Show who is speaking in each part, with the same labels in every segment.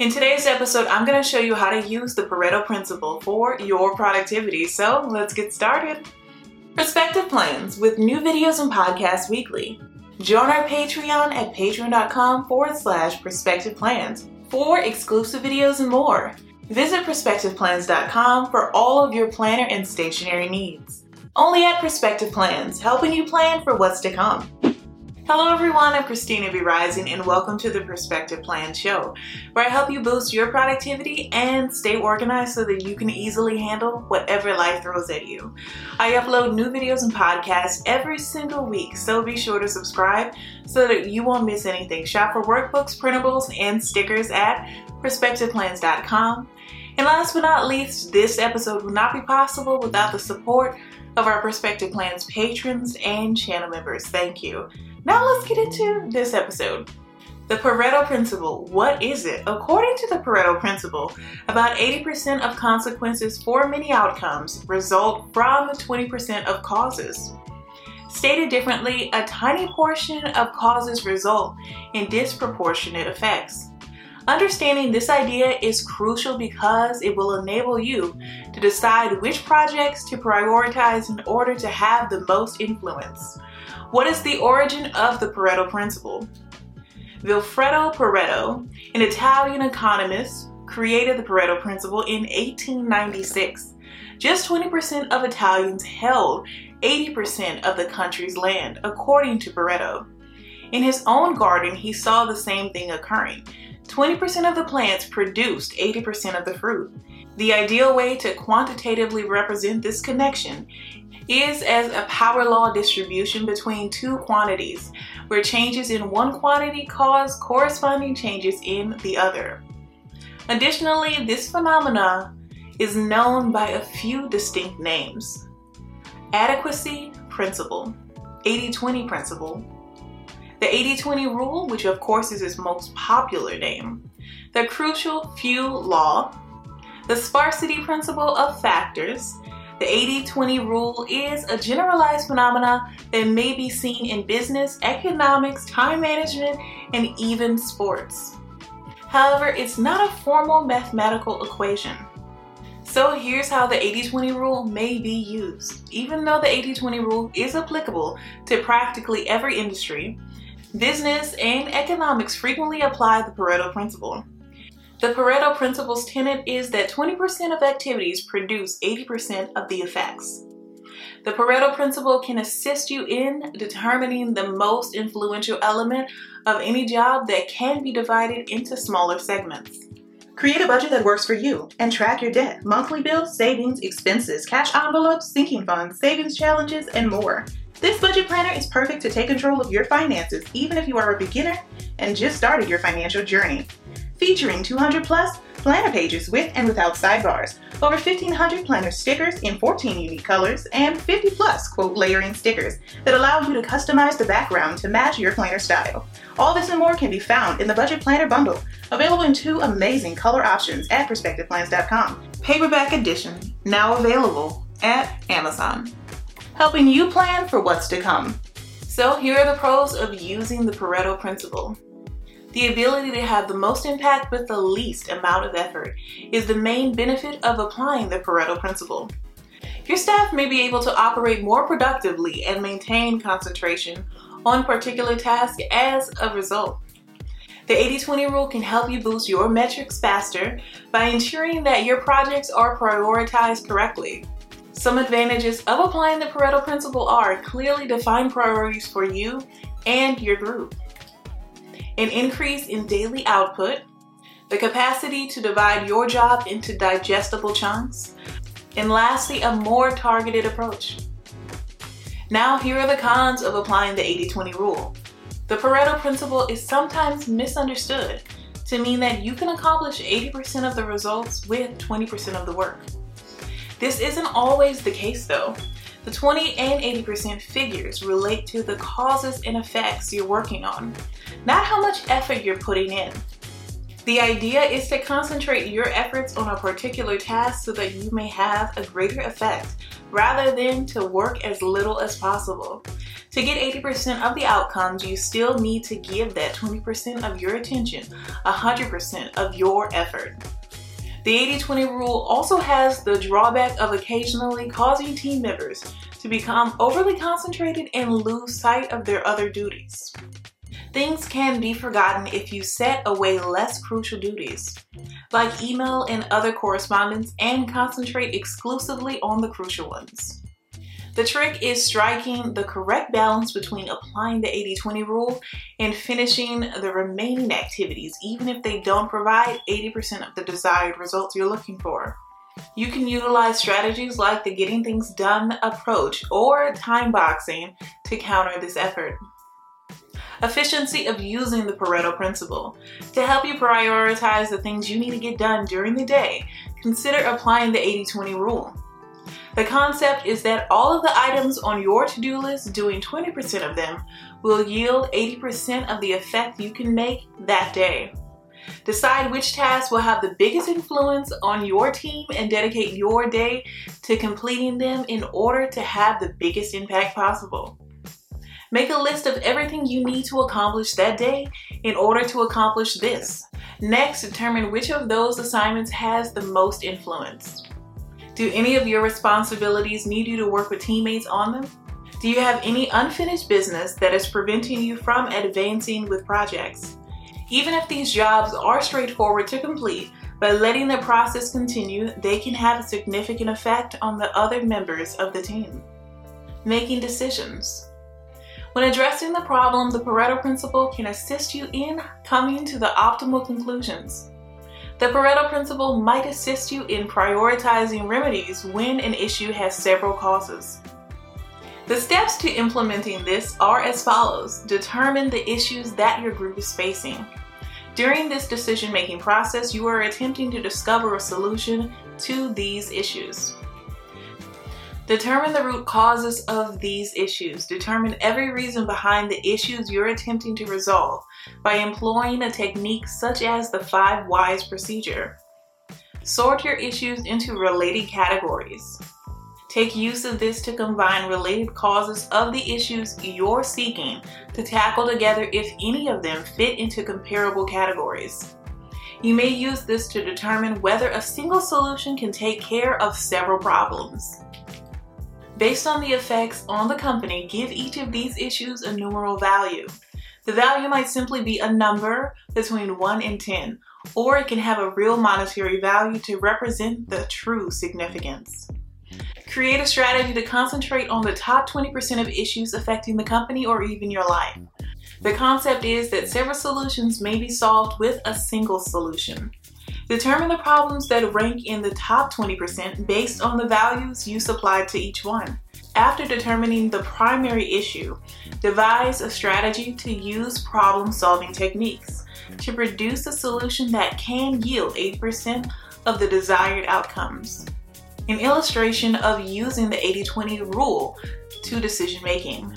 Speaker 1: In today's episode, I'm going to show you how to use the Pareto Principle for your productivity. So let's get started. Perspective plans with new videos and podcasts weekly. Join our Patreon at patreon.com forward slash perspective plans for exclusive videos and more. Visit perspectiveplans.com for all of your planner and stationery needs. Only at Perspective Plans, helping you plan for what's to come. Hello everyone, I'm Christina B. Rising and welcome to the Perspective Plan Show, where I help you boost your productivity and stay organized so that you can easily handle whatever life throws at you. I upload new videos and podcasts every single week, so be sure to subscribe so that you won't miss anything. Shop for workbooks, printables, and stickers at perspectiveplans.com. And last but not least, this episode would not be possible without the support of our Perspective Plans patrons and channel members. Thank you. Now let's get into this episode. The Pareto Principle. What is it? According to the Pareto Principle, about 80% of consequences for many outcomes result from the 20% of causes. Stated differently, a tiny portion of causes result in disproportionate effects. Understanding this idea is crucial because it will enable you to decide which projects to prioritize in order to have the most influence. What is the origin of the Pareto Principle? Vilfredo Pareto, an Italian economist, created the Pareto Principle in 1896. Just 20% of Italians held 80% of the country's land, according to Pareto. In his own garden, he saw the same thing occurring. 20% of the plants produced 80% of the fruit. The ideal way to quantitatively represent this connection is as a power law distribution between two quantities, where changes in one quantity cause corresponding changes in the other. Additionally, this phenomena is known by a few distinct names. Adequacy principle, 80-20 principle, the 80-20 rule, which of course is its most popular name, the crucial few law, the sparsity principle of factors, the 80-20 rule is a generalized phenomena that may be seen in business, economics, time management, and even sports. However, it's not a formal mathematical equation. So here's how the 80-20 rule may be used. Even though the 80-20 rule is applicable to practically every industry, business and economics frequently apply the Pareto principle. The Pareto Principle's tenet is that 20% of activities produce 80% of the effects. The Pareto Principle can assist you in determining the most influential element of any job that can be divided into smaller segments.
Speaker 2: Create a budget that works for you and track your debt, monthly bills, savings, expenses, cash envelopes, sinking funds, savings challenges, and more. This budget planner is perfect to take control of your finances, even if you are a beginner and just started your financial journey featuring 200 plus planner pages with and without sidebars, over 1500 planner stickers in 14 unique colors, and 50 plus quote layering stickers that allow you to customize the background to match your planner style. All this and more can be found in the Budget Planner Bundle, available in two amazing color options at perspectiveplans.com.
Speaker 1: Paperback edition, now available at Amazon, helping you plan for what's to come. So here are the pros of using the Pareto Principle. The ability to have the most impact with the least amount of effort is the main benefit of applying the Pareto principle. Your staff may be able to operate more productively and maintain concentration on particular tasks as a result. The 80-20 rule can help you boost your metrics faster by ensuring that your projects are prioritized correctly. Some advantages of applying the Pareto principle are clearly defined priorities for you and your group an increase in daily output, the capacity to divide your job into digestible chunks, and lastly, a more targeted approach. Now, here are the cons of applying the 80-20 rule. The Pareto principle is sometimes misunderstood to mean that you can accomplish 80% of the results with 20% of the work. This isn't always the case though. The 20 and 80% figures relate to the causes and effects you're working on, not how much effort you're putting in. The idea is to concentrate your efforts on a particular task so that you may have a greater effect rather than to work as little as possible. To get 80% of the outcomes, you still need to give that 20% of your attention, 100% of your effort. The 80 20 rule also has the drawback of occasionally causing team members to become overly concentrated and lose sight of their other duties. Things can be forgotten if you set away less crucial duties, like email and other correspondence, and concentrate exclusively on the crucial ones. The trick is striking the correct balance between applying the 80 20 rule and finishing the remaining activities, even if they don't provide 80% of the desired results you're looking for. You can utilize strategies like the getting things done approach or time boxing to counter this effort. Efficiency of using the Pareto principle. To help you prioritize the things you need to get done during the day, consider applying the 80 20 rule. The concept is that all of the items on your to do list, doing 20% of them, will yield 80% of the effect you can make that day. Decide which tasks will have the biggest influence on your team and dedicate your day to completing them in order to have the biggest impact possible. Make a list of everything you need to accomplish that day in order to accomplish this. Next, determine which of those assignments has the most influence. Do any of your responsibilities need you to work with teammates on them? Do you have any unfinished business that is preventing you from advancing with projects? Even if these jobs are straightforward to complete, by letting the process continue, they can have a significant effect on the other members of the team. Making decisions. When addressing the problem, the Pareto principle can assist you in coming to the optimal conclusions. The Pareto principle might assist you in prioritizing remedies when an issue has several causes. The steps to implementing this are as follows determine the issues that your group is facing. During this decision making process, you are attempting to discover a solution to these issues. Determine the root causes of these issues. Determine every reason behind the issues you're attempting to resolve by employing a technique such as the five whys procedure. Sort your issues into related categories. Take use of this to combine related causes of the issues you're seeking to tackle together if any of them fit into comparable categories. You may use this to determine whether a single solution can take care of several problems. Based on the effects on the company, give each of these issues a numeral value. The value might simply be a number between 1 and 10, or it can have a real monetary value to represent the true significance. Create a strategy to concentrate on the top 20% of issues affecting the company or even your life. The concept is that several solutions may be solved with a single solution. Determine the problems that rank in the top 20% based on the values you supplied to each one. After determining the primary issue, devise a strategy to use problem solving techniques to produce a solution that can yield 80% of the desired outcomes. An illustration of using the 80 20 rule to decision making.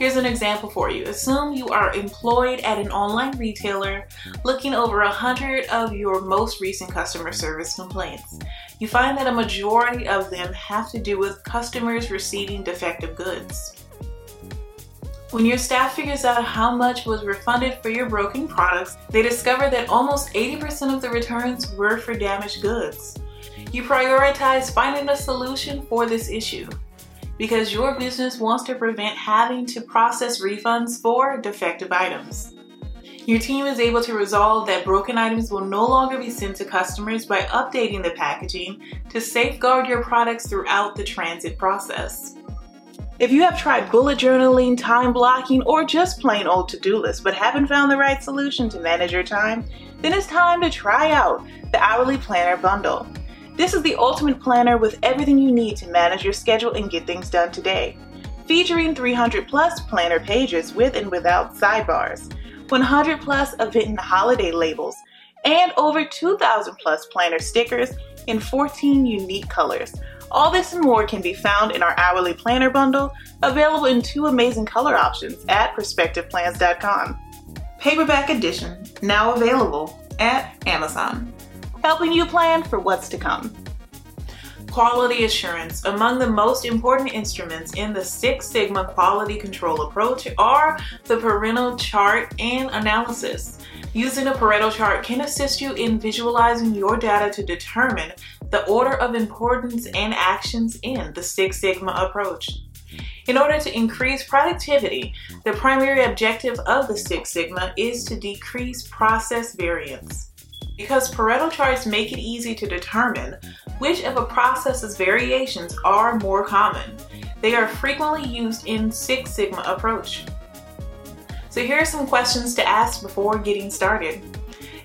Speaker 1: Here's an example for you. Assume you are employed at an online retailer looking over a hundred of your most recent customer service complaints. You find that a majority of them have to do with customers receiving defective goods. When your staff figures out how much was refunded for your broken products, they discover that almost 80% of the returns were for damaged goods. You prioritize finding a solution for this issue because your business wants to prevent having to process refunds for defective items. Your team is able to resolve that broken items will no longer be sent to customers by updating the packaging to safeguard your products throughout the transit process. If you have tried bullet journaling, time blocking, or just plain old to do lists but haven't found the right solution to manage your time, then it's time to try out the Hourly Planner Bundle. This is the ultimate planner with everything you need to manage your schedule and get things done today. Featuring 300 plus planner pages with and without sidebars, 100 plus event and holiday labels, and over 2,000 plus planner stickers in 14 unique colors. All this and more can be found in our hourly planner bundle, available in two amazing color options at perspectiveplans.com. Paperback edition, now available at Amazon helping you plan for what's to come. Quality assurance. Among the most important instruments in the Six Sigma quality control approach are the Pareto chart and analysis. Using a Pareto chart can assist you in visualizing your data to determine the order of importance and actions in the Six Sigma approach. In order to increase productivity, the primary objective of the Six Sigma is to decrease process variance. Because Pareto charts make it easy to determine which of a process's variations are more common, they are frequently used in Six Sigma approach. So here are some questions to ask before getting started.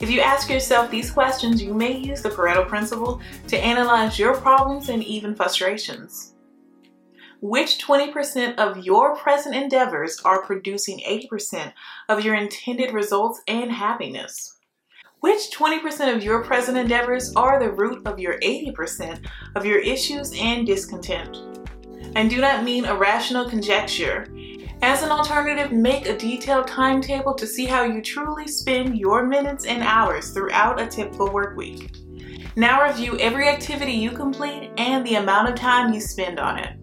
Speaker 1: If you ask yourself these questions, you may use the Pareto principle to analyze your problems and even frustrations. Which 20% of your present endeavors are producing 80% of your intended results and happiness? Which 20% of your present endeavors are the root of your 80% of your issues and discontent? And do not mean a rational conjecture. As an alternative, make a detailed timetable to see how you truly spend your minutes and hours throughout a typical work week. Now review every activity you complete and the amount of time you spend on it.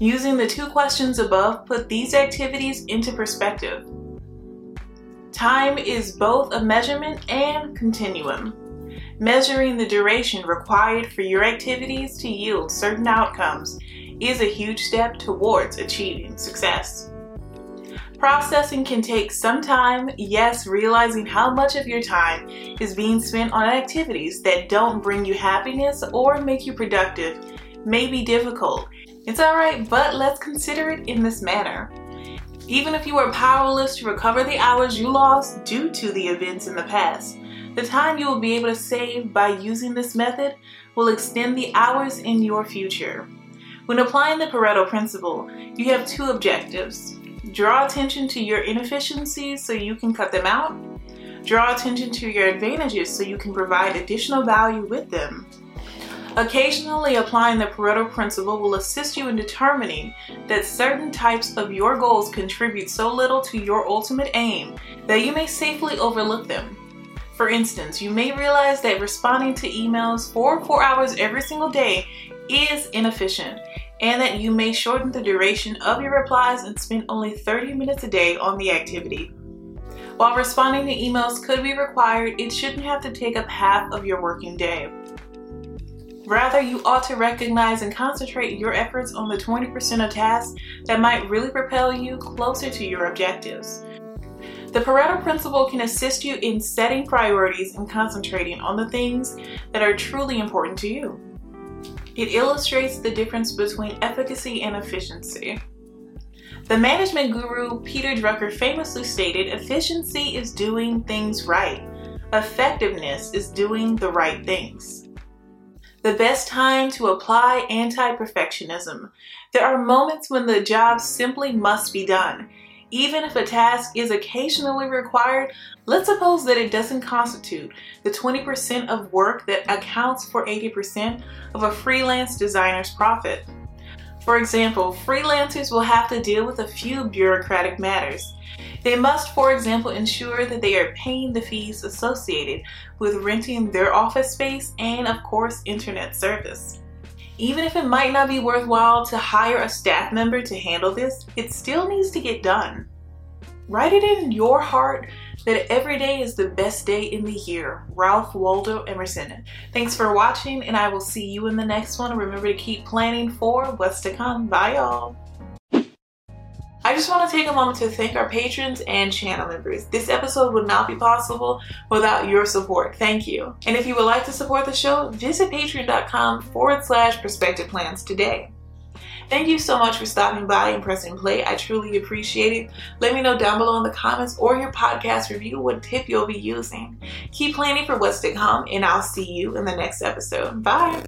Speaker 1: Using the two questions above, put these activities into perspective. Time is both a measurement and continuum. Measuring the duration required for your activities to yield certain outcomes is a huge step towards achieving success. Processing can take some time, yes, realizing how much of your time is being spent on activities that don't bring you happiness or make you productive may be difficult it's alright, but let's consider it in this manner. Even if you are powerless to recover the hours you lost due to the events in the past, the time you will be able to save by using this method will extend the hours in your future. When applying the Pareto principle, you have two objectives. Draw attention to your inefficiencies so you can cut them out. Draw attention to your advantages so you can provide additional value with them. Occasionally applying the Pareto principle will assist you in determining that certain types of your goals contribute so little to your ultimate aim that you may safely overlook them. For instance, you may realize that responding to emails for four hours every single day is inefficient and that you may shorten the duration of your replies and spend only 30 minutes a day on the activity. While responding to emails could be required, it shouldn't have to take up half of your working day. Rather, you ought to recognize and concentrate your efforts on the 20% of tasks that might really propel you closer to your objectives. The Pareto principle can assist you in setting priorities and concentrating on the things that are truly important to you. It illustrates the difference between efficacy and efficiency. The management guru Peter Drucker famously stated efficiency is doing things right, effectiveness is doing the right things the best time to apply anti perfectionism. There are moments when the job simply must be done. Even if a task is occasionally required, let's suppose that it doesn't constitute the 20% of work that accounts for 80% of a freelance designer's profit. For example, freelancers will have to deal with a few bureaucratic matters. They must, for example, ensure that they are paying the fees associated with renting their office space and, of course, internet service. Even if it might not be worthwhile to hire a staff member to handle this, it still needs to get done. Write it in your heart that every day is the best day in the year. Ralph Waldo Emerson. Thanks for watching, and I will see you in the next one. Remember to keep planning for what's to come. Bye, y'all. I just want to take a moment to thank our patrons and channel members. This episode would not be possible without your support. Thank you. And if you would like to support the show, visit patreon.com forward slash perspective plans today. Thank you so much for stopping by and pressing play. I truly appreciate it. Let me know down below in the comments or your podcast review what tip you'll be using. Keep planning for what's to come, and I'll see you in the next episode. Bye.